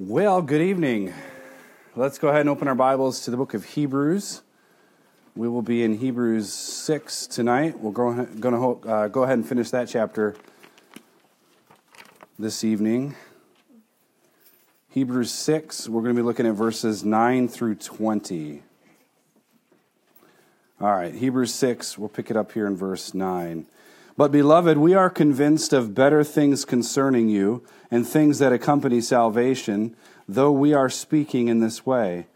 Well, good evening. Let's go ahead and open our Bibles to the book of Hebrews. We will be in Hebrews 6 tonight. We're going to go ahead and finish that chapter this evening. Hebrews 6, we're going to be looking at verses 9 through 20. All right, Hebrews 6, we'll pick it up here in verse 9. But, beloved, we are convinced of better things concerning you and things that accompany salvation, though we are speaking in this way.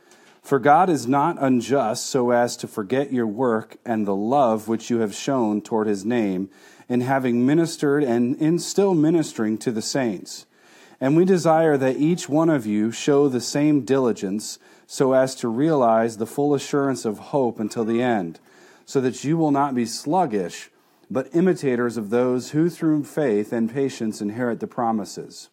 For God is not unjust so as to forget your work and the love which you have shown toward his name, in having ministered and in still ministering to the saints. And we desire that each one of you show the same diligence so as to realize the full assurance of hope until the end, so that you will not be sluggish but imitators of those who through faith and patience inherit the promises.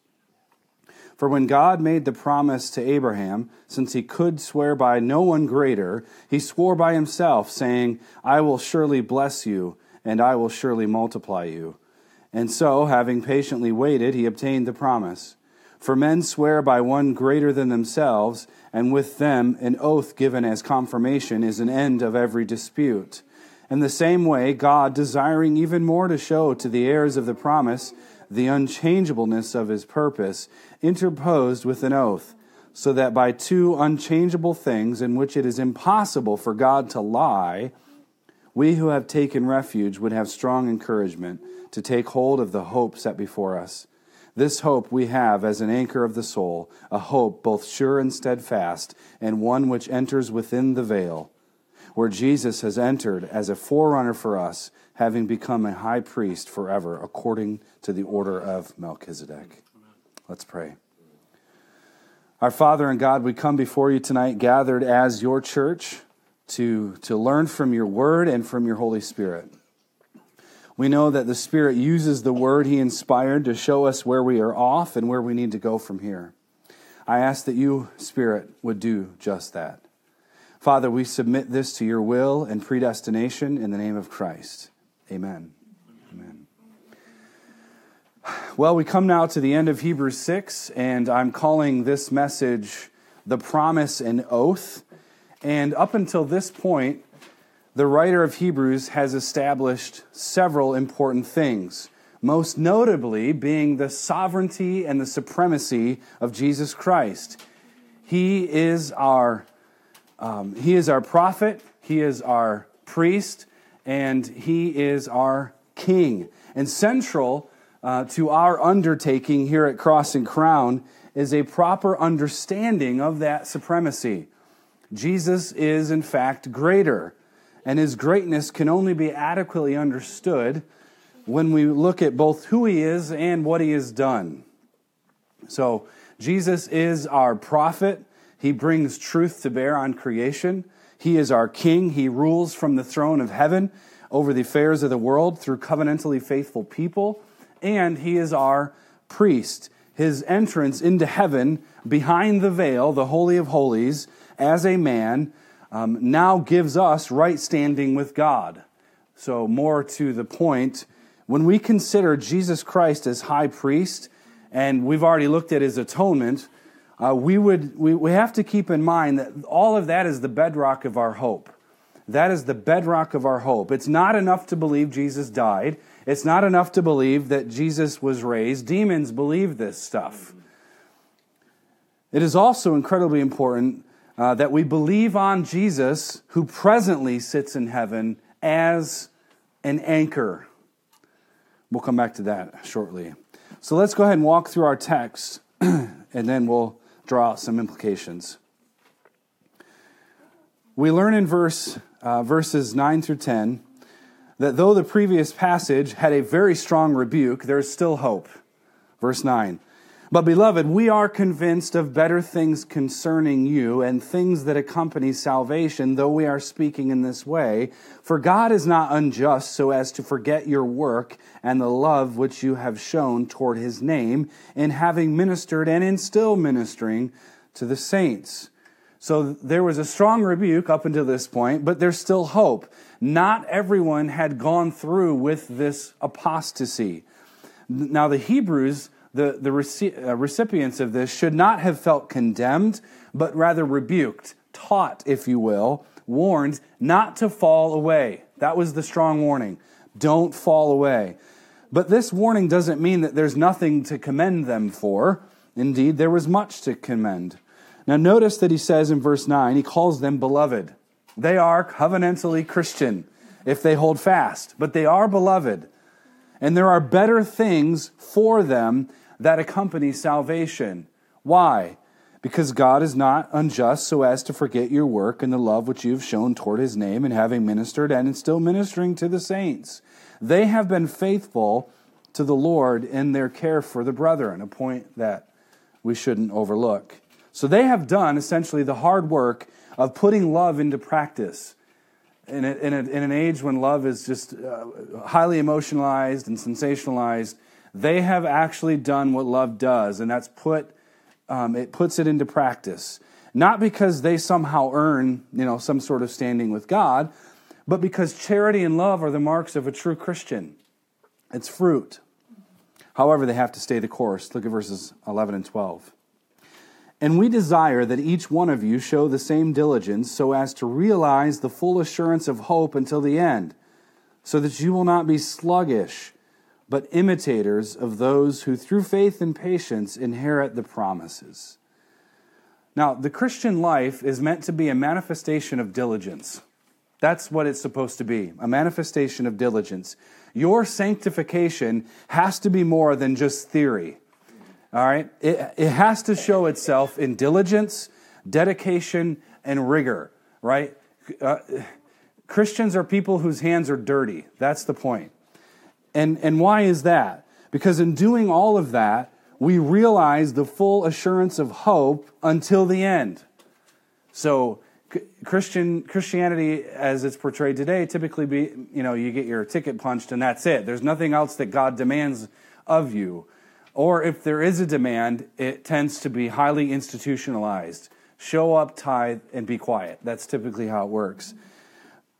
For when God made the promise to Abraham, since he could swear by no one greater, he swore by himself, saying, I will surely bless you, and I will surely multiply you. And so, having patiently waited, he obtained the promise. For men swear by one greater than themselves, and with them an oath given as confirmation is an end of every dispute. In the same way, God, desiring even more to show to the heirs of the promise the unchangeableness of his purpose, interposed with an oath, so that by two unchangeable things in which it is impossible for God to lie, we who have taken refuge would have strong encouragement to take hold of the hope set before us. This hope we have as an anchor of the soul, a hope both sure and steadfast, and one which enters within the veil where Jesus has entered as a forerunner for us, having become a high priest forever, according to the order of Melchizedek. Let's pray. Our Father and God, we come before you tonight, gathered as your church to, to learn from your word and from your Holy Spirit. We know that the Spirit uses the word He inspired to show us where we are off and where we need to go from here. I ask that you, Spirit, would do just that. Father, we submit this to your will and predestination in the name of Christ. Amen. Amen. Well, we come now to the end of Hebrews 6, and I'm calling this message The Promise and Oath. And up until this point, the writer of Hebrews has established several important things, most notably being the sovereignty and the supremacy of Jesus Christ. He is our um, he is our prophet, He is our priest, and He is our king. And central uh, to our undertaking here at Cross and Crown is a proper understanding of that supremacy. Jesus is, in fact, greater, and his greatness can only be adequately understood when we look at both who he is and what he has done. So, Jesus is our prophet, he brings truth to bear on creation. He is our king. He rules from the throne of heaven over the affairs of the world through covenantally faithful people. And he is our priest. His entrance into heaven behind the veil, the Holy of Holies, as a man, um, now gives us right standing with God. So, more to the point, when we consider Jesus Christ as high priest, and we've already looked at his atonement, uh, we, would, we, we have to keep in mind that all of that is the bedrock of our hope. That is the bedrock of our hope. It's not enough to believe Jesus died. It's not enough to believe that Jesus was raised. Demons believe this stuff. It is also incredibly important uh, that we believe on Jesus, who presently sits in heaven, as an anchor. We'll come back to that shortly. So let's go ahead and walk through our text, and then we'll draw some implications. We learn in verse, uh, verses 9 through 10 that though the previous passage had a very strong rebuke, there is still hope. Verse 9 but, beloved, we are convinced of better things concerning you and things that accompany salvation, though we are speaking in this way. For God is not unjust so as to forget your work and the love which you have shown toward his name in having ministered and in still ministering to the saints. So there was a strong rebuke up until this point, but there's still hope. Not everyone had gone through with this apostasy. Now, the Hebrews the, the reci- uh, recipients of this should not have felt condemned, but rather rebuked, taught, if you will, warned not to fall away. That was the strong warning. Don't fall away. But this warning doesn't mean that there's nothing to commend them for. Indeed, there was much to commend. Now, notice that he says in verse 9, he calls them beloved. They are covenantally Christian if they hold fast, but they are beloved. And there are better things for them that accompany salvation. Why? Because God is not unjust so as to forget your work and the love which you have shown toward his name in having ministered and in still ministering to the saints. They have been faithful to the Lord in their care for the brethren, a point that we shouldn't overlook. So they have done essentially the hard work of putting love into practice. In, a, in, a, in an age when love is just uh, highly emotionalized and sensationalized, they have actually done what love does, and that's put um, it puts it into practice. Not because they somehow earn, you know, some sort of standing with God, but because charity and love are the marks of a true Christian. It's fruit. However, they have to stay the course. Look at verses 11 and 12. And we desire that each one of you show the same diligence so as to realize the full assurance of hope until the end, so that you will not be sluggish, but imitators of those who through faith and patience inherit the promises. Now, the Christian life is meant to be a manifestation of diligence. That's what it's supposed to be a manifestation of diligence. Your sanctification has to be more than just theory. All right? It, it has to show itself in diligence, dedication, and rigor, right? Uh, Christians are people whose hands are dirty. That's the point. And, and why is that? Because in doing all of that, we realize the full assurance of hope until the end. So, Christian Christianity, as it's portrayed today, typically be you know you get your ticket punched and that's it. There's nothing else that God demands of you. Or if there is a demand, it tends to be highly institutionalized. Show up, tithe, and be quiet. That's typically how it works.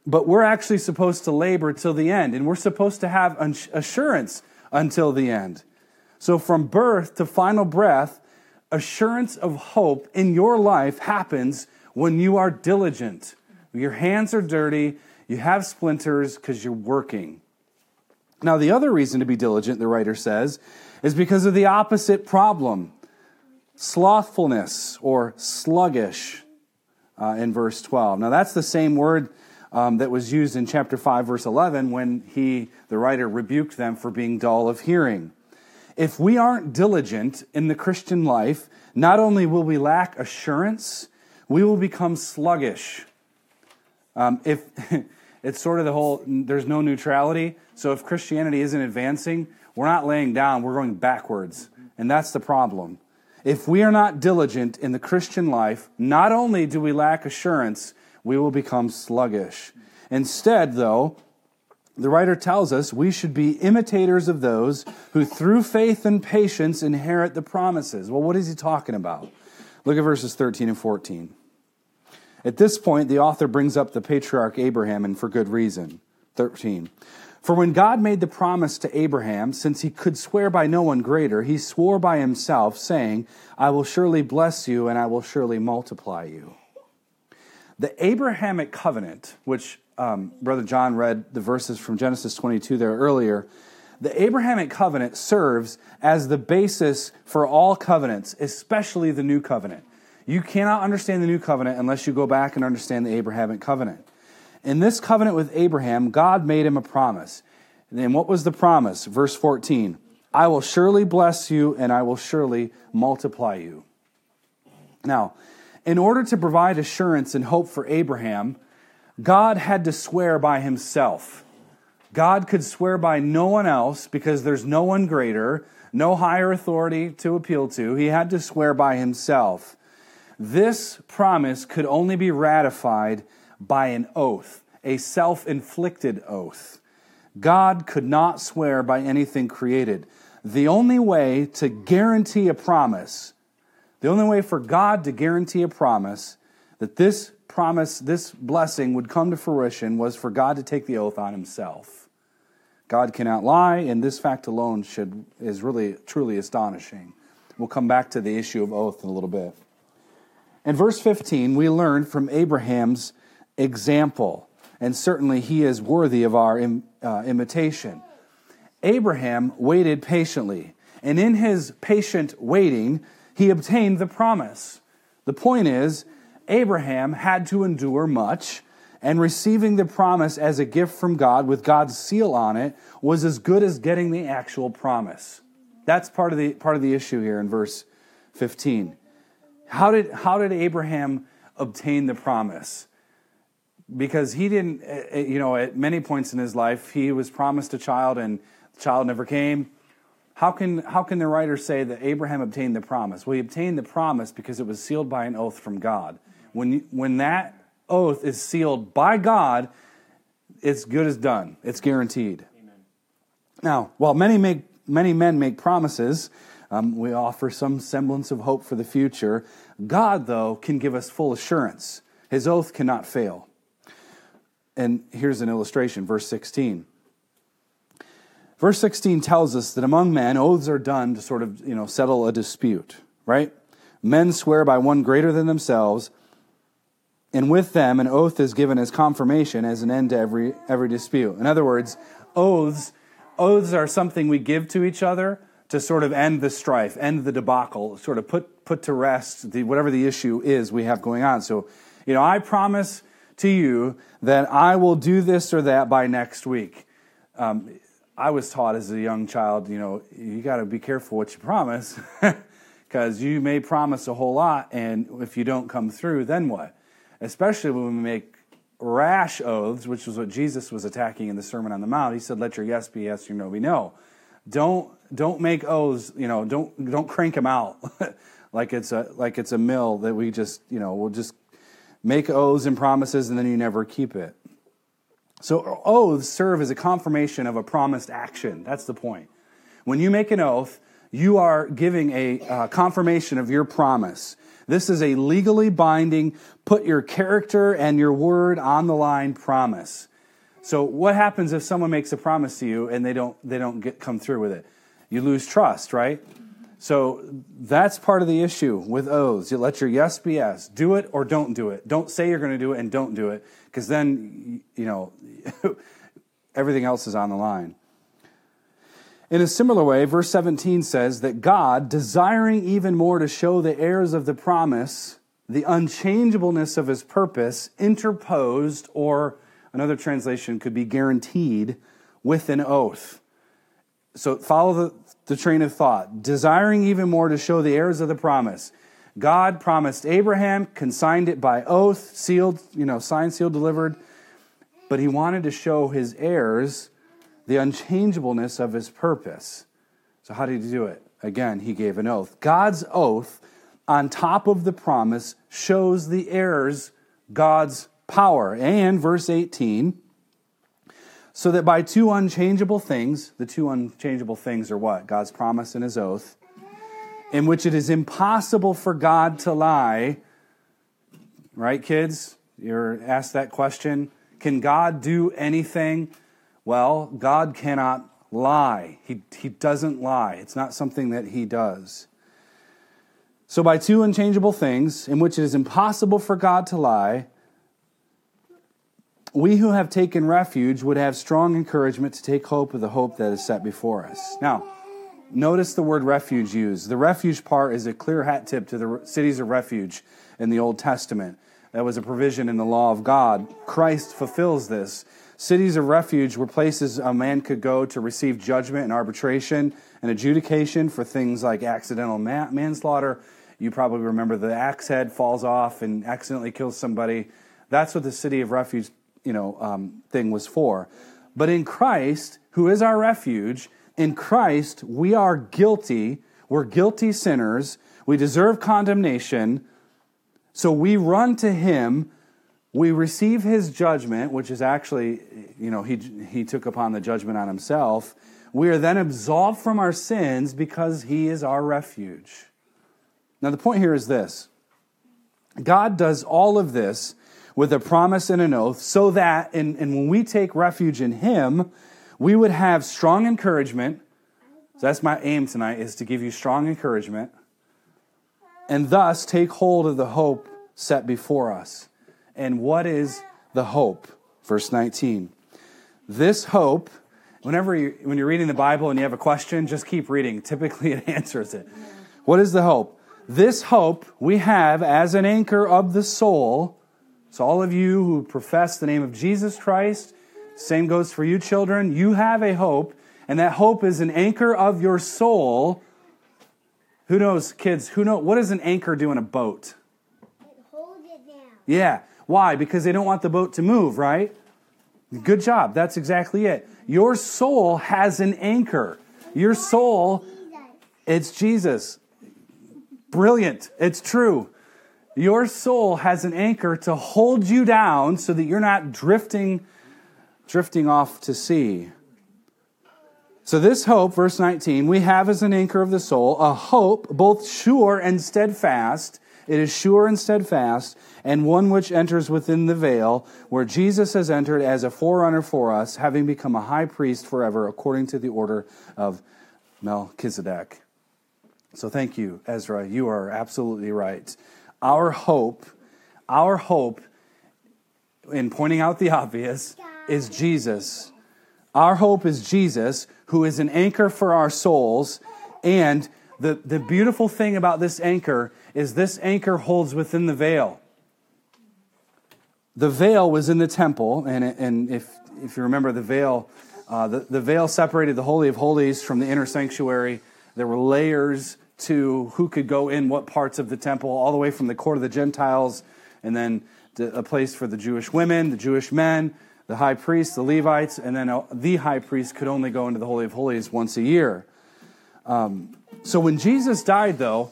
But we're actually supposed to labor till the end, and we're supposed to have assurance until the end. So, from birth to final breath, assurance of hope in your life happens when you are diligent. Your hands are dirty, you have splinters because you're working. Now, the other reason to be diligent, the writer says, is because of the opposite problem slothfulness or sluggish uh, in verse 12. Now, that's the same word um, that was used in chapter 5, verse 11, when he, the writer, rebuked them for being dull of hearing. If we aren't diligent in the Christian life, not only will we lack assurance, we will become sluggish. Um, if it's sort of the whole, there's no neutrality. So if Christianity isn't advancing, we're not laying down, we're going backwards. And that's the problem. If we are not diligent in the Christian life, not only do we lack assurance, we will become sluggish. Instead, though, the writer tells us we should be imitators of those who through faith and patience inherit the promises. Well, what is he talking about? Look at verses 13 and 14. At this point, the author brings up the patriarch Abraham, and for good reason. 13. For when God made the promise to Abraham, since he could swear by no one greater, he swore by himself, saying, I will surely bless you and I will surely multiply you. The Abrahamic covenant, which um, Brother John read the verses from Genesis 22 there earlier, the Abrahamic covenant serves as the basis for all covenants, especially the new covenant. You cannot understand the new covenant unless you go back and understand the Abrahamic covenant. In this covenant with Abraham, God made him a promise. And what was the promise? Verse 14 I will surely bless you and I will surely multiply you. Now, in order to provide assurance and hope for Abraham, God had to swear by himself. God could swear by no one else because there's no one greater, no higher authority to appeal to. He had to swear by himself. This promise could only be ratified by an oath, a self inflicted oath. God could not swear by anything created. The only way to guarantee a promise, the only way for God to guarantee a promise that this promise, this blessing would come to fruition was for God to take the oath on himself. God cannot lie, and this fact alone should is really truly astonishing. We'll come back to the issue of oath in a little bit. In verse 15, we learn from Abraham's example, and certainly he is worthy of our Im, uh, imitation. Abraham waited patiently, and in his patient waiting, he obtained the promise. The point is, Abraham had to endure much, and receiving the promise as a gift from God with God's seal on it was as good as getting the actual promise. That's part of the, part of the issue here in verse 15. How did, how did Abraham obtain the promise? Because he didn't, eh, eh, you know, at many points in his life, he was promised a child and the child never came. How can, how can the writer say that Abraham obtained the promise? Well, he obtained the promise because it was sealed by an oath from God. When, when that oath is sealed by God, it's good as done. It's guaranteed. Amen. Now, while many make many men make promises, um, we offer some semblance of hope for the future. God, though, can give us full assurance. His oath cannot fail. And here's an illustration, verse 16. Verse 16 tells us that among men, oaths are done to sort of, you know, settle a dispute, right? Men swear by one greater than themselves, and with them an oath is given as confirmation as an end to every every dispute. In other words, oaths oaths are something we give to each other to sort of end the strife, end the debacle, sort of put put to rest the, whatever the issue is we have going on. So, you know, I promise to you that I will do this or that by next week. Um, I was taught as a young child, you know, you got to be careful what you promise because you may promise a whole lot, and if you don't come through, then what? especially when we make rash oaths, which was what Jesus was attacking in the Sermon on the Mount. He said, "Let your yes be yes, your no be no." Don't don't make oaths. You know, don't don't crank them out like it's a like it's a mill that we just you know we'll just make oaths and promises and then you never keep it. So oaths serve as a confirmation of a promised action. That's the point. When you make an oath, you are giving a uh, confirmation of your promise. This is a legally binding, put your character and your word on the line promise. So what happens if someone makes a promise to you and they don't they don't get come through with it? You lose trust, right? So that's part of the issue with oaths. You let your yes be yes. Do it or don't do it. Don't say you're going to do it and don't do it because then you know everything else is on the line. In a similar way, verse 17 says that God, desiring even more to show the heirs of the promise the unchangeableness of his purpose, interposed, or another translation could be guaranteed with an oath. So follow the, the train of thought. Desiring even more to show the heirs of the promise. God promised Abraham, consigned it by oath, sealed, you know, signed, sealed, delivered. But he wanted to show his heirs the unchangeableness of his purpose. So, how did he do it? Again, he gave an oath. God's oath, on top of the promise, shows the heirs God's power. And, verse 18, so that by two unchangeable things, the two unchangeable things are what? God's promise and his oath, in which it is impossible for God to lie. Right, kids? You're asked that question. Can God do anything? Well, God cannot lie. He, he doesn't lie. It's not something that he does. So, by two unchangeable things, in which it is impossible for God to lie, we who have taken refuge would have strong encouragement to take hope of the hope that is set before us. Now, notice the word refuge used. The refuge part is a clear hat tip to the cities of refuge in the Old Testament. That was a provision in the law of God. Christ fulfills this. Cities of refuge were places a man could go to receive judgment and arbitration and adjudication for things like accidental manslaughter. You probably remember the axe head falls off and accidentally kills somebody. That's what the city of refuge, you know, um, thing was for. But in Christ, who is our refuge, in Christ we are guilty. We're guilty sinners. We deserve condemnation. So we run to Him we receive his judgment, which is actually, you know, he, he took upon the judgment on himself. We are then absolved from our sins because he is our refuge. Now, the point here is this God does all of this with a promise and an oath so that, and, and when we take refuge in him, we would have strong encouragement. So that's my aim tonight is to give you strong encouragement and thus take hold of the hope set before us. And what is the hope? Verse 19. This hope, whenever you, when you're reading the Bible and you have a question, just keep reading. Typically it answers it. What is the hope? This hope we have as an anchor of the soul. So, all of you who profess the name of Jesus Christ, same goes for you, children. You have a hope, and that hope is an anchor of your soul who knows, kids, who know what does an anchor do in a boat? It holds it down. Yeah. Why? Because they don't want the boat to move, right? Good job. That's exactly it. Your soul has an anchor. Your soul, it's Jesus. Brilliant. It's true. Your soul has an anchor to hold you down so that you're not drifting drifting off to sea. So, this hope, verse 19, we have as an anchor of the soul a hope both sure and steadfast. It is sure and steadfast, and one which enters within the veil, where Jesus has entered as a forerunner for us, having become a high priest forever, according to the order of Melchizedek. So, thank you, Ezra. You are absolutely right. Our hope, our hope, in pointing out the obvious, is Jesus. Our hope is Jesus who is an anchor for our souls. And the, the beautiful thing about this anchor is this anchor holds within the veil. The veil was in the temple, and, and if, if you remember the veil, uh, the, the veil separated the Holy of Holies from the inner sanctuary. There were layers to who could go in what parts of the temple, all the way from the court of the Gentiles, and then a place for the Jewish women, the Jewish men, the high priest, the Levites, and then uh, the high priest could only go into the Holy of Holies once a year. Um, so when Jesus died, though,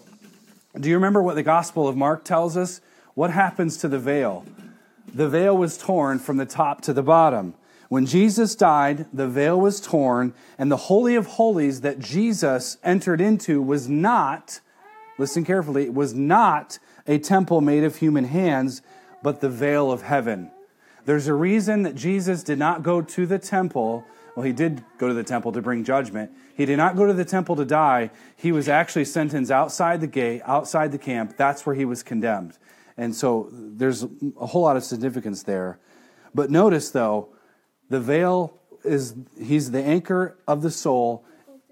do you remember what the Gospel of Mark tells us? What happens to the veil? The veil was torn from the top to the bottom. When Jesus died, the veil was torn, and the Holy of Holies that Jesus entered into was not, listen carefully, it was not a temple made of human hands, but the veil of heaven. There's a reason that Jesus did not go to the temple. Well, he did go to the temple to bring judgment. He did not go to the temple to die. He was actually sentenced outside the gate, outside the camp. That's where he was condemned. And so there's a whole lot of significance there. But notice, though, the veil is, he's the anchor of the soul,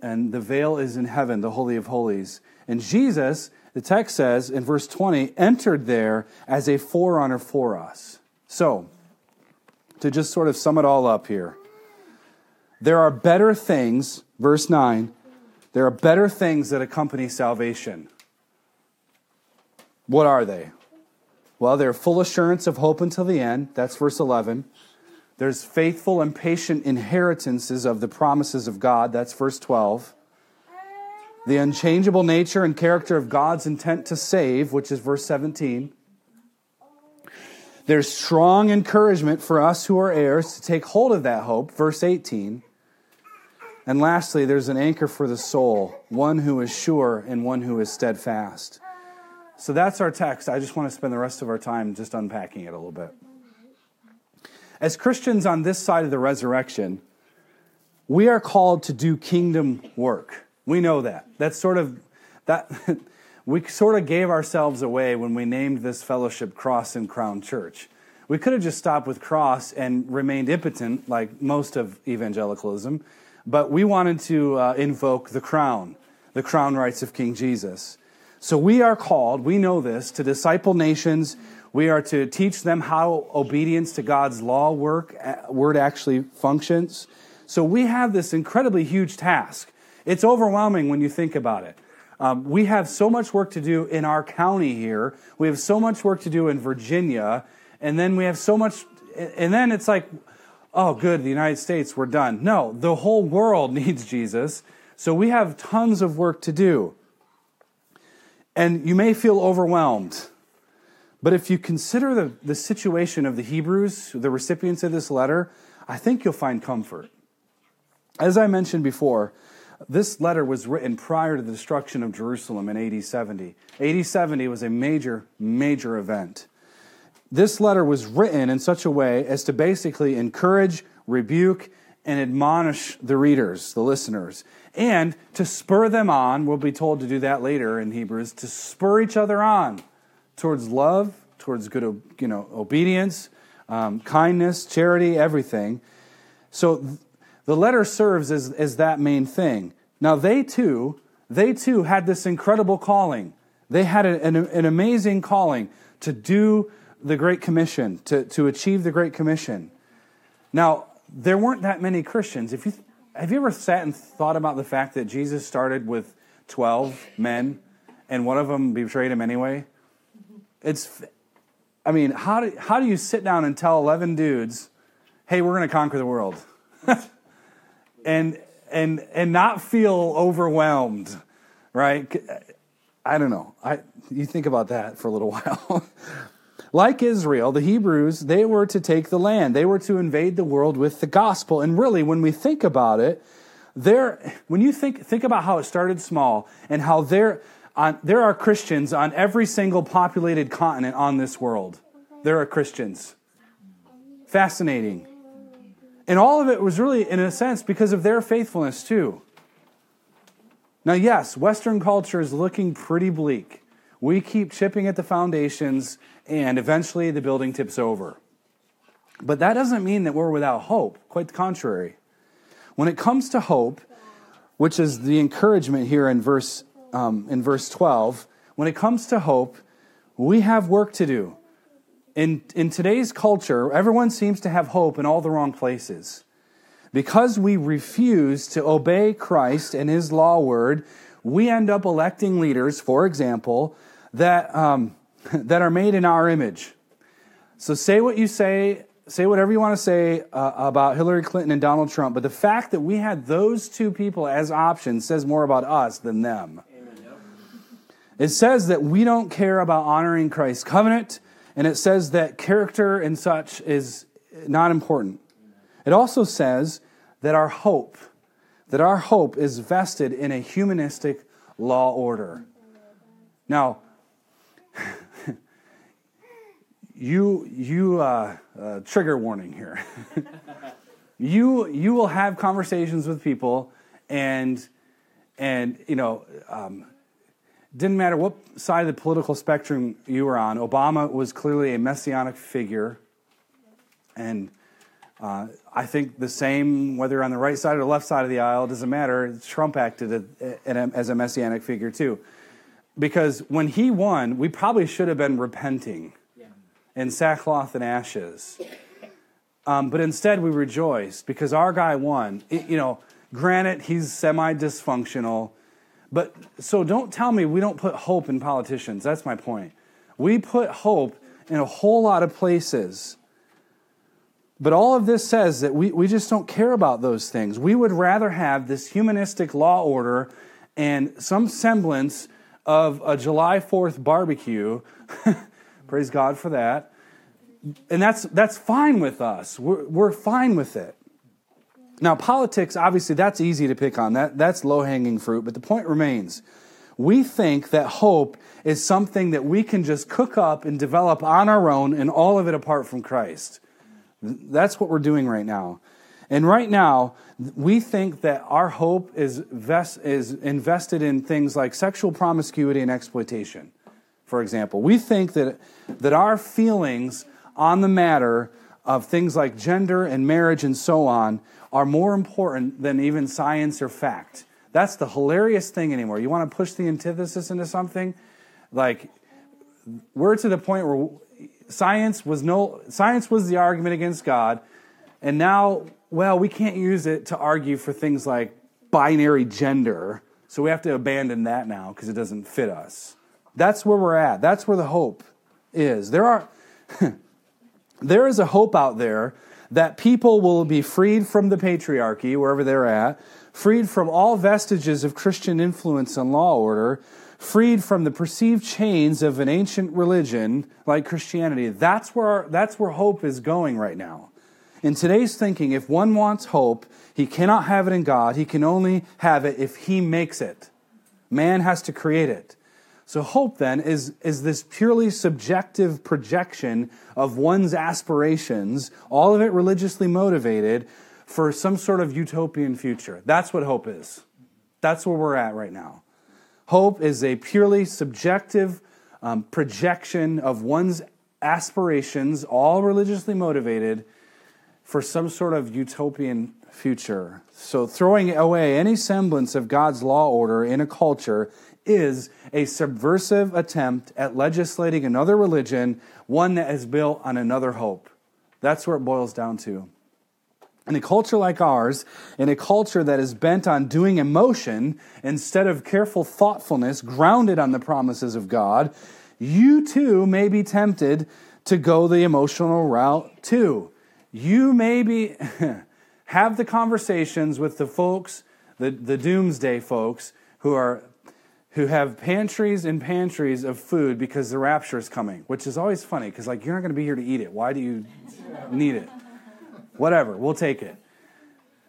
and the veil is in heaven, the Holy of Holies. And Jesus, the text says in verse 20, entered there as a forerunner for us. So, to just sort of sum it all up here. There are better things, verse 9, there are better things that accompany salvation. What are they? Well, they're full assurance of hope until the end. That's verse 11. There's faithful and patient inheritances of the promises of God. That's verse 12. The unchangeable nature and character of God's intent to save, which is verse 17. There's strong encouragement for us who are heirs to take hold of that hope, verse 18. And lastly, there's an anchor for the soul, one who is sure and one who is steadfast. So that's our text. I just want to spend the rest of our time just unpacking it a little bit. As Christians on this side of the resurrection, we are called to do kingdom work. We know that. That's sort of that we sort of gave ourselves away when we named this fellowship Cross and Crown Church. We could have just stopped with cross and remained impotent, like most of evangelicalism, but we wanted to uh, invoke the crown, the crown rights of King Jesus. So we are called, we know this, to disciple nations. We are to teach them how obedience to God's law work, uh, word actually functions. So we have this incredibly huge task. It's overwhelming when you think about it. Um, we have so much work to do in our county here. We have so much work to do in Virginia. And then we have so much, and then it's like, oh, good, the United States, we're done. No, the whole world needs Jesus. So we have tons of work to do. And you may feel overwhelmed. But if you consider the, the situation of the Hebrews, the recipients of this letter, I think you'll find comfort. As I mentioned before, this letter was written prior to the destruction of Jerusalem in AD 70. AD 70 was a major, major event. This letter was written in such a way as to basically encourage, rebuke, and admonish the readers, the listeners, and to spur them on. We'll be told to do that later in Hebrews, to spur each other on towards love, towards good you know, obedience, um, kindness, charity, everything. So th- the letter serves as, as that main thing. Now, they too, they too had this incredible calling. They had an, an amazing calling to do the Great Commission, to, to achieve the Great Commission. Now, there weren't that many Christians. If you, have you ever sat and thought about the fact that Jesus started with 12 men and one of them betrayed him anyway? It's, I mean, how do, how do you sit down and tell 11 dudes, hey, we're going to conquer the world? and, and, and not feel overwhelmed, right? I don't know. I, you think about that for a little while. like Israel, the Hebrews, they were to take the land. They were to invade the world with the gospel. And really, when we think about it, there, when you think, think about how it started small and how there, on, there are Christians on every single populated continent on this world. There are Christians. Fascinating. And all of it was really, in a sense, because of their faithfulness, too. Now, yes, Western culture is looking pretty bleak. We keep chipping at the foundations, and eventually the building tips over. But that doesn't mean that we're without hope. Quite the contrary. When it comes to hope, which is the encouragement here in verse, um, in verse 12, when it comes to hope, we have work to do. In, in today's culture, everyone seems to have hope in all the wrong places. Because we refuse to obey Christ and his law word, we end up electing leaders, for example, that, um, that are made in our image. So say what you say, say whatever you want to say uh, about Hillary Clinton and Donald Trump, but the fact that we had those two people as options says more about us than them. It says that we don't care about honoring Christ's covenant, and it says that character and such is not important. It also says that our hope, that our hope is vested in a humanistic law order. Now, you, you, uh, uh, trigger warning here. you, you will have conversations with people, and, and you know, um, didn't matter what side of the political spectrum you were on. Obama was clearly a messianic figure, and uh, I think the same, whether on the right side or the left side of the aisle, doesn't matter. Trump acted as a messianic figure too. Because when he won, we probably should have been repenting in sackcloth and ashes. Um, but instead, we rejoiced because our guy won. It, you know, granted, he's semi dysfunctional. But so don't tell me we don't put hope in politicians. That's my point. We put hope in a whole lot of places. But all of this says that we, we just don't care about those things. We would rather have this humanistic law order and some semblance of a July 4th barbecue. Praise God for that. And that's, that's fine with us. We're, we're fine with it. Now, politics, obviously, that's easy to pick on. That, that's low hanging fruit. But the point remains we think that hope is something that we can just cook up and develop on our own and all of it apart from Christ. That's what we're doing right now. And right now, we think that our hope is, vest, is invested in things like sexual promiscuity and exploitation, for example. We think that, that our feelings on the matter of things like gender and marriage and so on are more important than even science or fact. That's the hilarious thing anymore. You want to push the antithesis into something? Like, we're to the point where science was no science was the argument against God, and now, well, we can't use it to argue for things like binary gender, so we have to abandon that now because it doesn't fit us. That's where we're at. That's where the hope is. There are there is a hope out there that people will be freed from the patriarchy wherever they're at, freed from all vestiges of Christian influence and law order, freed from the perceived chains of an ancient religion like Christianity. That's where, that's where hope is going right now. In today's thinking, if one wants hope, he cannot have it in God. He can only have it if he makes it. Man has to create it. So, hope then is, is this purely subjective projection of one's aspirations, all of it religiously motivated, for some sort of utopian future. That's what hope is. That's where we're at right now. Hope is a purely subjective um, projection of one's aspirations, all religiously motivated, for some sort of utopian future. So, throwing away any semblance of God's law order in a culture is a subversive attempt at legislating another religion, one that is built on another hope. That's where it boils down to. In a culture like ours, in a culture that is bent on doing emotion instead of careful thoughtfulness grounded on the promises of God, you too may be tempted to go the emotional route too. You may be have the conversations with the folks, the, the doomsday folks, who are who have pantries and pantries of food because the rapture is coming, which is always funny because like you're not going to be here to eat it. Why do you need it? Whatever, we'll take it.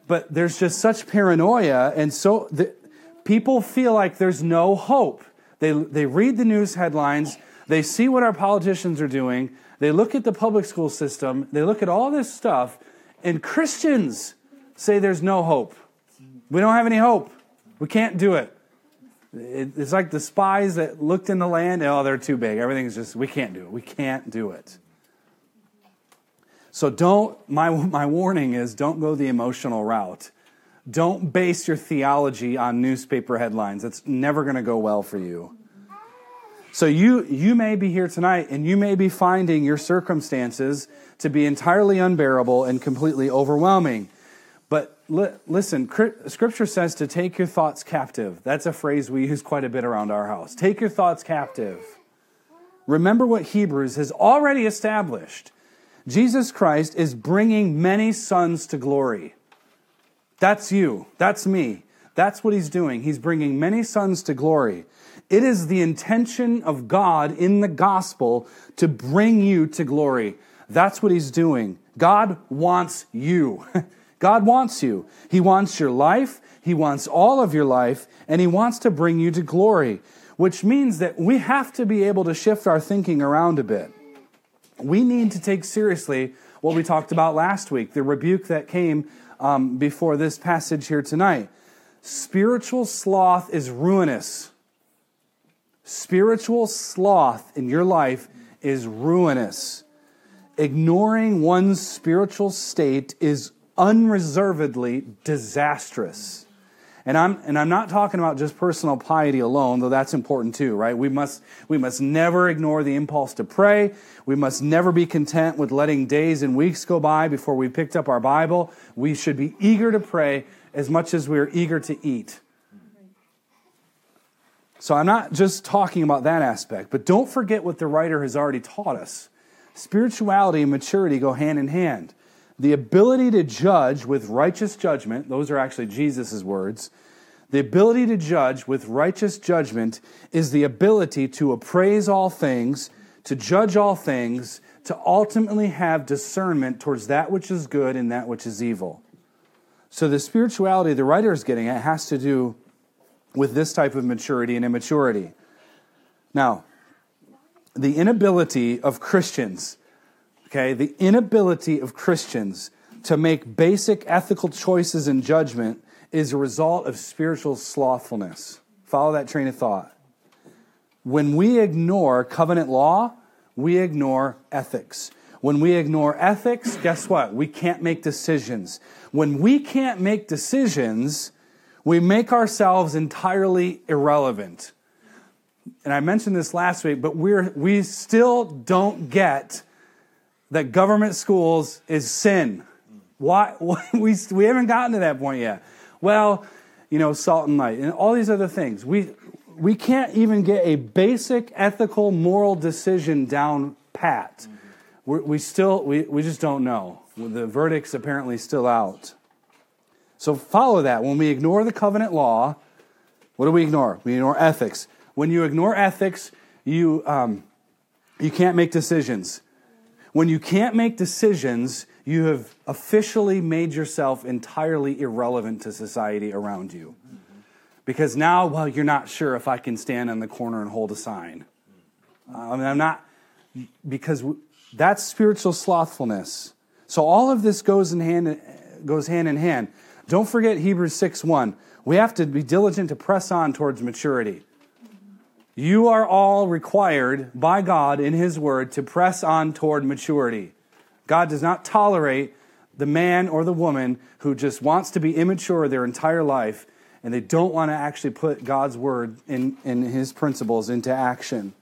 But there's just such paranoia, and so the, people feel like there's no hope. They, they read the news headlines, they see what our politicians are doing, they look at the public school system, they look at all this stuff, and Christians say there's no hope. We don't have any hope. We can't do it. It's like the spies that looked in the land, oh, they're too big. Everything's just, we can't do it. We can't do it. So don't, my, my warning is don't go the emotional route. Don't base your theology on newspaper headlines. It's never going to go well for you. So you, you may be here tonight and you may be finding your circumstances to be entirely unbearable and completely overwhelming. Li- listen, scripture says to take your thoughts captive. That's a phrase we use quite a bit around our house. Take your thoughts captive. Remember what Hebrews has already established Jesus Christ is bringing many sons to glory. That's you. That's me. That's what he's doing. He's bringing many sons to glory. It is the intention of God in the gospel to bring you to glory. That's what he's doing. God wants you. God wants you. He wants your life. He wants all of your life, and he wants to bring you to glory, which means that we have to be able to shift our thinking around a bit we need to take seriously what we talked about last week, the rebuke that came um, before this passage here tonight. Spiritual sloth is ruinous. Spiritual sloth in your life is ruinous. Ignoring one's spiritual state is unreservedly disastrous. And I'm, and I'm not talking about just personal piety alone, though that's important too, right? We must, we must never ignore the impulse to pray. We must never be content with letting days and weeks go by before we picked up our Bible. We should be eager to pray as much as we're eager to eat. So I'm not just talking about that aspect, but don't forget what the writer has already taught us. Spirituality and maturity go hand in hand the ability to judge with righteous judgment, those are actually Jesus' words. The ability to judge with righteous judgment is the ability to appraise all things, to judge all things, to ultimately have discernment towards that which is good and that which is evil. So, the spirituality the writer is getting at has to do with this type of maturity and immaturity. Now, the inability of Christians Okay, the inability of Christians to make basic ethical choices and judgment is a result of spiritual slothfulness. Follow that train of thought. When we ignore covenant law, we ignore ethics. When we ignore ethics, guess what? We can't make decisions. When we can't make decisions, we make ourselves entirely irrelevant. And I mentioned this last week, but we're, we still don't get that government schools is sin. Why we we haven't gotten to that point yet. Well, you know, salt and light and all these other things. We we can't even get a basic ethical moral decision down pat. We're, we still we, we just don't know. The verdict's apparently still out. So follow that. When we ignore the covenant law, what do we ignore? We ignore ethics. When you ignore ethics, you um, you can't make decisions. When you can't make decisions, you have officially made yourself entirely irrelevant to society around you. Because now, well, you're not sure if I can stand on the corner and hold a sign. I mean, I'm not, because that's spiritual slothfulness. So all of this goes in hand goes hand in hand. Don't forget Hebrews 6 1. We have to be diligent to press on towards maturity. You are all required by God in His Word to press on toward maturity. God does not tolerate the man or the woman who just wants to be immature their entire life and they don't want to actually put God's Word and in, in His principles into action.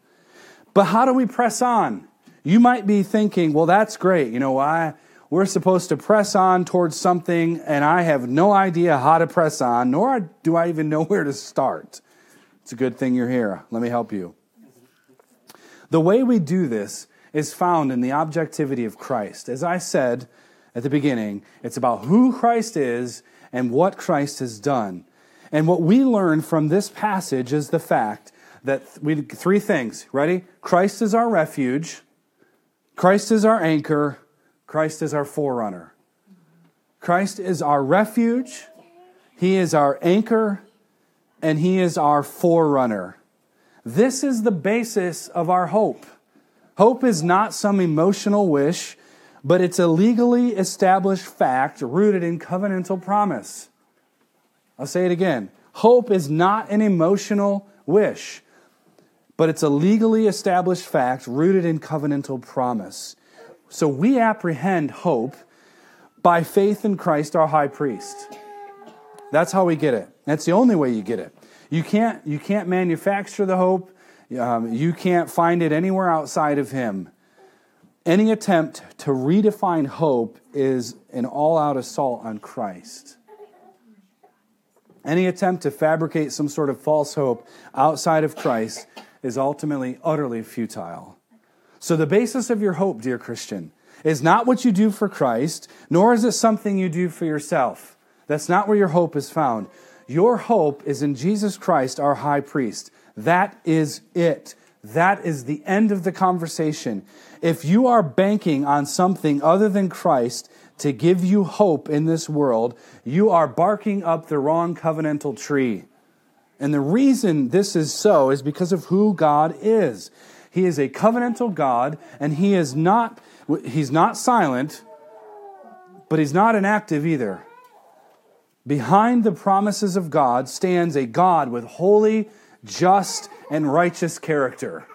But how do we press on? You might be thinking, well, that's great. You know why? We're supposed to press on towards something, and I have no idea how to press on, nor do I even know where to start. It's a good thing you're here. Let me help you. The way we do this is found in the objectivity of Christ. As I said at the beginning, it's about who Christ is and what Christ has done. And what we learn from this passage is the fact that we three things. Ready? Christ is our refuge, Christ is our anchor, Christ is our forerunner. Christ is our refuge, He is our anchor, and He is our forerunner. This is the basis of our hope. Hope is not some emotional wish, but it's a legally established fact rooted in covenantal promise. I'll say it again. Hope is not an emotional wish, but it's a legally established fact rooted in covenantal promise. So we apprehend hope by faith in Christ our high priest. That's how we get it. That's the only way you get it. You can't, you can't manufacture the hope. Um, you can't find it anywhere outside of Him. Any attempt to redefine hope is an all out assault on Christ. Any attempt to fabricate some sort of false hope outside of Christ is ultimately utterly futile. So, the basis of your hope, dear Christian, is not what you do for Christ, nor is it something you do for yourself. That's not where your hope is found. Your hope is in Jesus Christ, our high priest. That is it. That is the end of the conversation. If you are banking on something other than Christ to give you hope in this world, you are barking up the wrong covenantal tree. And the reason this is so is because of who God is. He is a covenantal God, and he is not he's not silent, but he's not inactive either. Behind the promises of God stands a God with holy, just, and righteous character.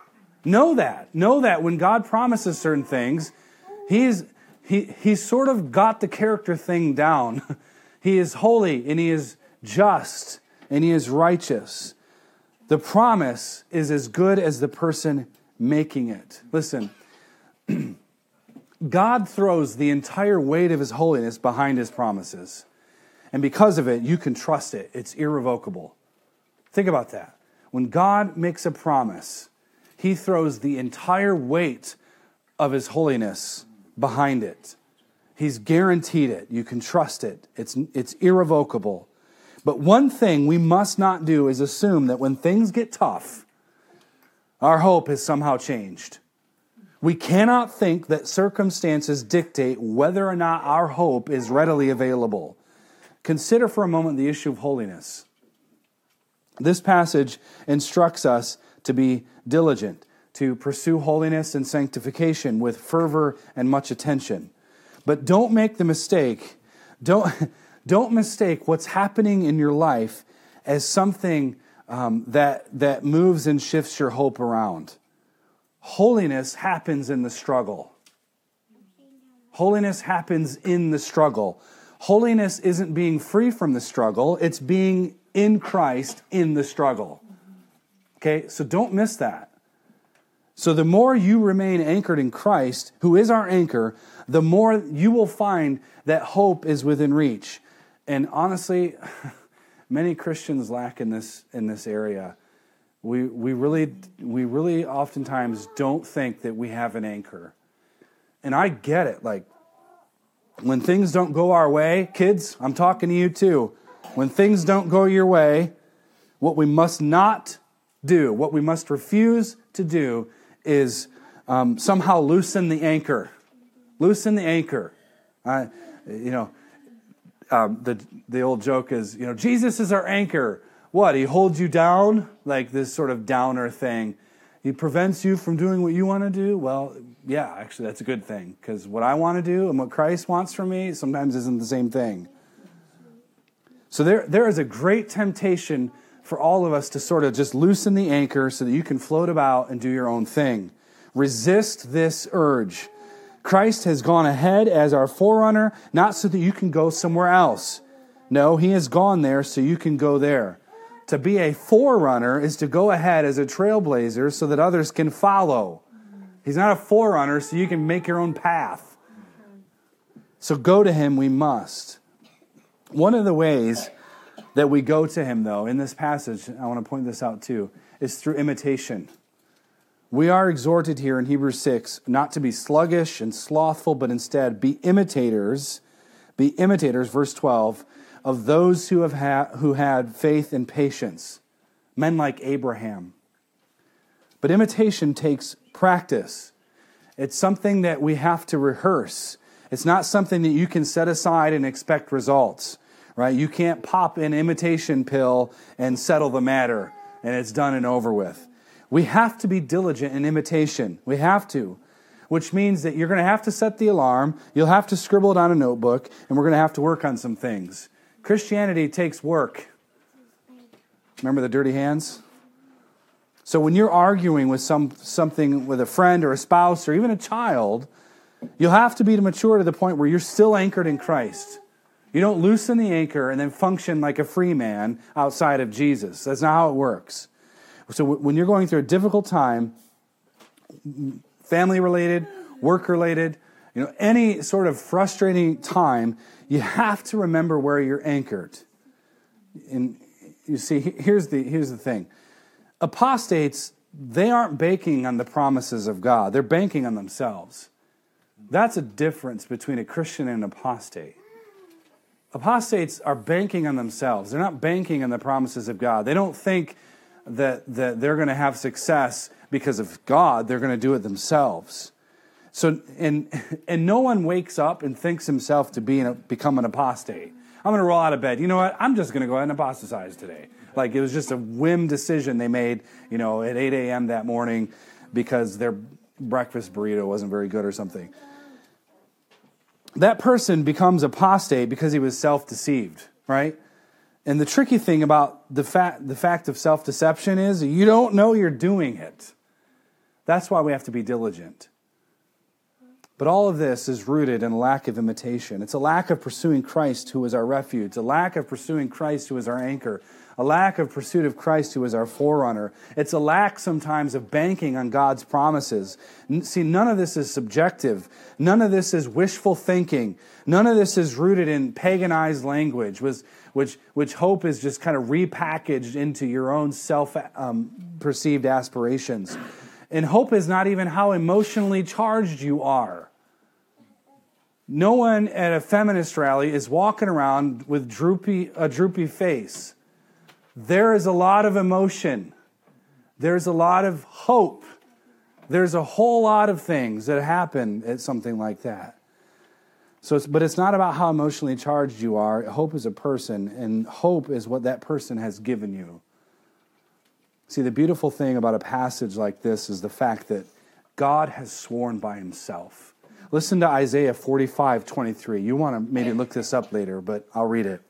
Know that. Know that when God promises certain things, He's he, He's sort of got the character thing down. he is holy and He is just and He is righteous. The promise is as good as the person making it. Listen, God throws the entire weight of His holiness behind His promises. And because of it, you can trust it. It's irrevocable. Think about that. When God makes a promise, he throws the entire weight of his holiness behind it. He's guaranteed it. You can trust it. It's, it's irrevocable. But one thing we must not do is assume that when things get tough, our hope has somehow changed. We cannot think that circumstances dictate whether or not our hope is readily available. Consider for a moment the issue of holiness. This passage instructs us to be diligent, to pursue holiness and sanctification with fervor and much attention. But don't make the mistake, don't, don't mistake what's happening in your life as something um, that, that moves and shifts your hope around. Holiness happens in the struggle. Holiness happens in the struggle. Holiness isn't being free from the struggle, it's being in Christ in the struggle. Okay, so don't miss that. So the more you remain anchored in Christ, who is our anchor, the more you will find that hope is within reach. And honestly, many Christians lack in this in this area. We we really we really oftentimes don't think that we have an anchor. And I get it. Like when things don't go our way, kids, I'm talking to you too. When things don't go your way, what we must not do, what we must refuse to do, is um, somehow loosen the anchor. Loosen the anchor. You know, um, the, the old joke is, you know, Jesus is our anchor. What? He holds you down? Like this sort of downer thing. He prevents you from doing what you want to do. Well, yeah, actually, that's a good thing because what I want to do and what Christ wants from me sometimes isn't the same thing. So there, there is a great temptation for all of us to sort of just loosen the anchor so that you can float about and do your own thing. Resist this urge. Christ has gone ahead as our forerunner, not so that you can go somewhere else. No, he has gone there so you can go there. To be a forerunner is to go ahead as a trailblazer so that others can follow. He's not a forerunner so you can make your own path. So go to him we must. One of the ways that we go to him, though, in this passage, I want to point this out too, is through imitation. We are exhorted here in Hebrews 6 not to be sluggish and slothful, but instead be imitators, be imitators, verse 12, of those who, have ha- who had faith and patience, men like Abraham. But imitation takes practice. It's something that we have to rehearse. It's not something that you can set aside and expect results, right? You can't pop an imitation pill and settle the matter and it's done and over with. We have to be diligent in imitation. We have to, which means that you're going to have to set the alarm, you'll have to scribble it on a notebook, and we're going to have to work on some things. Christianity takes work. Remember the dirty hands? So when you're arguing with some, something with a friend or a spouse or even a child, you'll have to be mature to the point where you're still anchored in Christ. You don't loosen the anchor and then function like a free man outside of Jesus. That's not how it works. So when you're going through a difficult time, family related, work related, you know, any sort of frustrating time, you have to remember where you're anchored. And you see, here's the, here's the thing apostates, they aren't banking on the promises of God, they're banking on themselves. That's a difference between a Christian and an apostate. Apostates are banking on themselves. They're not banking on the promises of God. They don't think that, that they're going to have success because of God, they're going to do it themselves. So, and, and no one wakes up and thinks himself to be a, become an apostate. I'm going to roll out of bed. You know what? I'm just going to go ahead and apostatize today. Like it was just a whim decision they made, you know, at 8 a.m. that morning because their breakfast burrito wasn't very good or something. That person becomes apostate because he was self deceived, right? And the tricky thing about the fact, the fact of self deception is you don't know you're doing it. That's why we have to be diligent. But all of this is rooted in a lack of imitation. It's a lack of pursuing Christ, who is our refuge, a lack of pursuing Christ, who is our anchor, a lack of pursuit of Christ, who is our forerunner. It's a lack sometimes of banking on God's promises. See, none of this is subjective. None of this is wishful thinking. None of this is rooted in paganized language, which, which, which hope is just kind of repackaged into your own self um, perceived aspirations. And hope is not even how emotionally charged you are. No one at a feminist rally is walking around with droopy, a droopy face. There is a lot of emotion. There's a lot of hope. There's a whole lot of things that happen at something like that. So, it's, but it's not about how emotionally charged you are. Hope is a person, and hope is what that person has given you. See, the beautiful thing about a passage like this is the fact that God has sworn by himself. Listen to Isaiah 45 23. You want to maybe look this up later, but I'll read it.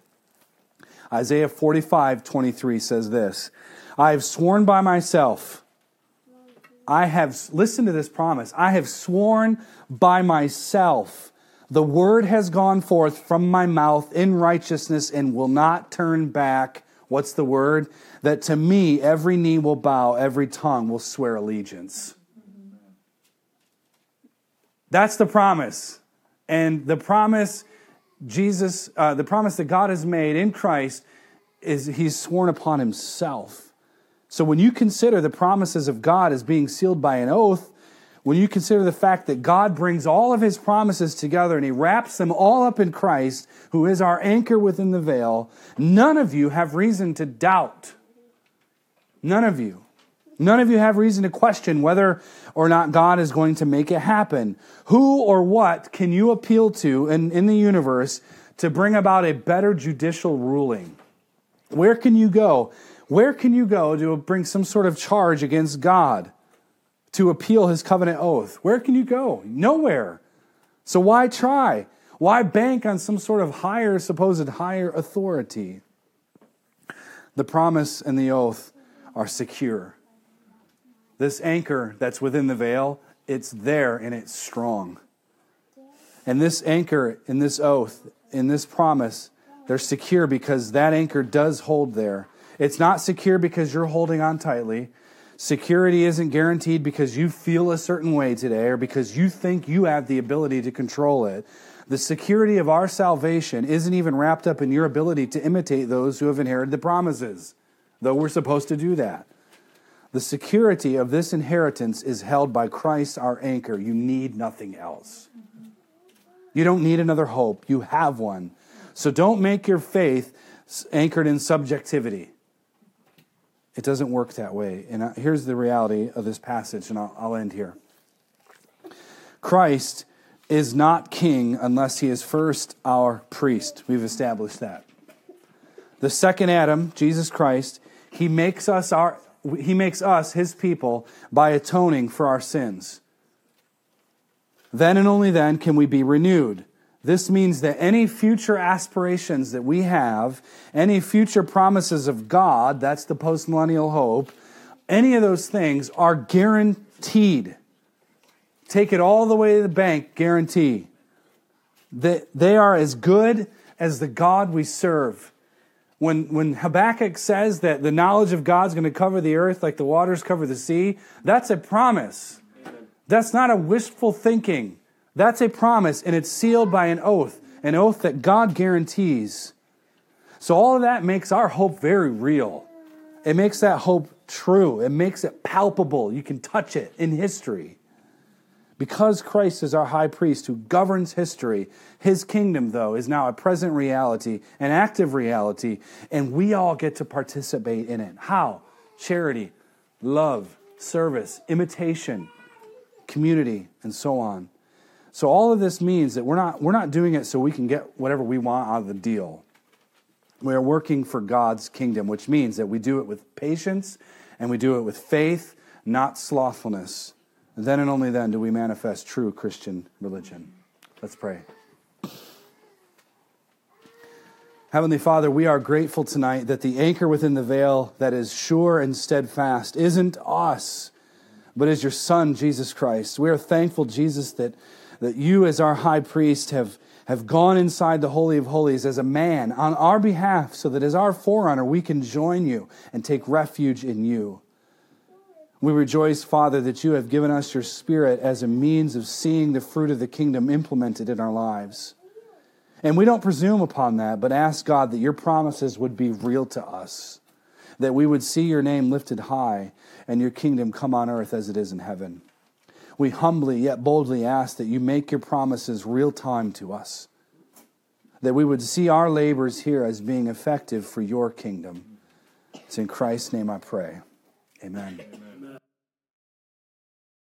Isaiah 45 23 says this I have sworn by myself. I have, listen to this promise. I have sworn by myself. The word has gone forth from my mouth in righteousness and will not turn back. What's the word? That to me every knee will bow, every tongue will swear allegiance. That's the promise. And the promise Jesus, uh, the promise that God has made in Christ is he's sworn upon himself. So when you consider the promises of God as being sealed by an oath, when you consider the fact that God brings all of his promises together and he wraps them all up in Christ, who is our anchor within the veil, none of you have reason to doubt. None of you. None of you have reason to question whether or not God is going to make it happen. Who or what can you appeal to in, in the universe to bring about a better judicial ruling? Where can you go? Where can you go to bring some sort of charge against God? to appeal his covenant oath. Where can you go? Nowhere. So why try? Why bank on some sort of higher, supposed higher authority? The promise and the oath are secure. This anchor that's within the veil, it's there and it's strong. And this anchor in this oath, in this promise, they're secure because that anchor does hold there. It's not secure because you're holding on tightly. Security isn't guaranteed because you feel a certain way today or because you think you have the ability to control it. The security of our salvation isn't even wrapped up in your ability to imitate those who have inherited the promises, though we're supposed to do that. The security of this inheritance is held by Christ, our anchor. You need nothing else. You don't need another hope. You have one. So don't make your faith anchored in subjectivity. It doesn't work that way. And uh, here's the reality of this passage, and I'll, I'll end here. Christ is not king unless he is first our priest. We've established that. The second Adam, Jesus Christ, he makes us our he makes us his people by atoning for our sins. Then and only then can we be renewed. This means that any future aspirations that we have, any future promises of God, that's the postmillennial hope, any of those things are guaranteed. Take it all the way to the bank, guarantee. That they are as good as the God we serve. When, when Habakkuk says that the knowledge of God's going to cover the earth like the waters cover the sea, that's a promise. That's not a wishful thinking. That's a promise, and it's sealed by an oath, an oath that God guarantees. So, all of that makes our hope very real. It makes that hope true, it makes it palpable. You can touch it in history. Because Christ is our high priest who governs history, his kingdom, though, is now a present reality, an active reality, and we all get to participate in it. How? Charity, love, service, imitation, community, and so on. So all of this means that we're not, we're not doing it so we can get whatever we want out of the deal. We are working for God's kingdom, which means that we do it with patience and we do it with faith, not slothfulness. Then and only then do we manifest true Christian religion. Let's pray. Heavenly Father, we are grateful tonight that the anchor within the veil that is sure and steadfast isn't us, but is your Son, Jesus Christ. We are thankful, Jesus, that, that you, as our high priest, have, have gone inside the Holy of Holies as a man on our behalf, so that as our forerunner, we can join you and take refuge in you. We rejoice, Father, that you have given us your Spirit as a means of seeing the fruit of the kingdom implemented in our lives. And we don't presume upon that, but ask God that your promises would be real to us, that we would see your name lifted high and your kingdom come on earth as it is in heaven. We humbly yet boldly ask that you make your promises real time to us, that we would see our labors here as being effective for your kingdom. It's in Christ's name I pray. Amen. Amen.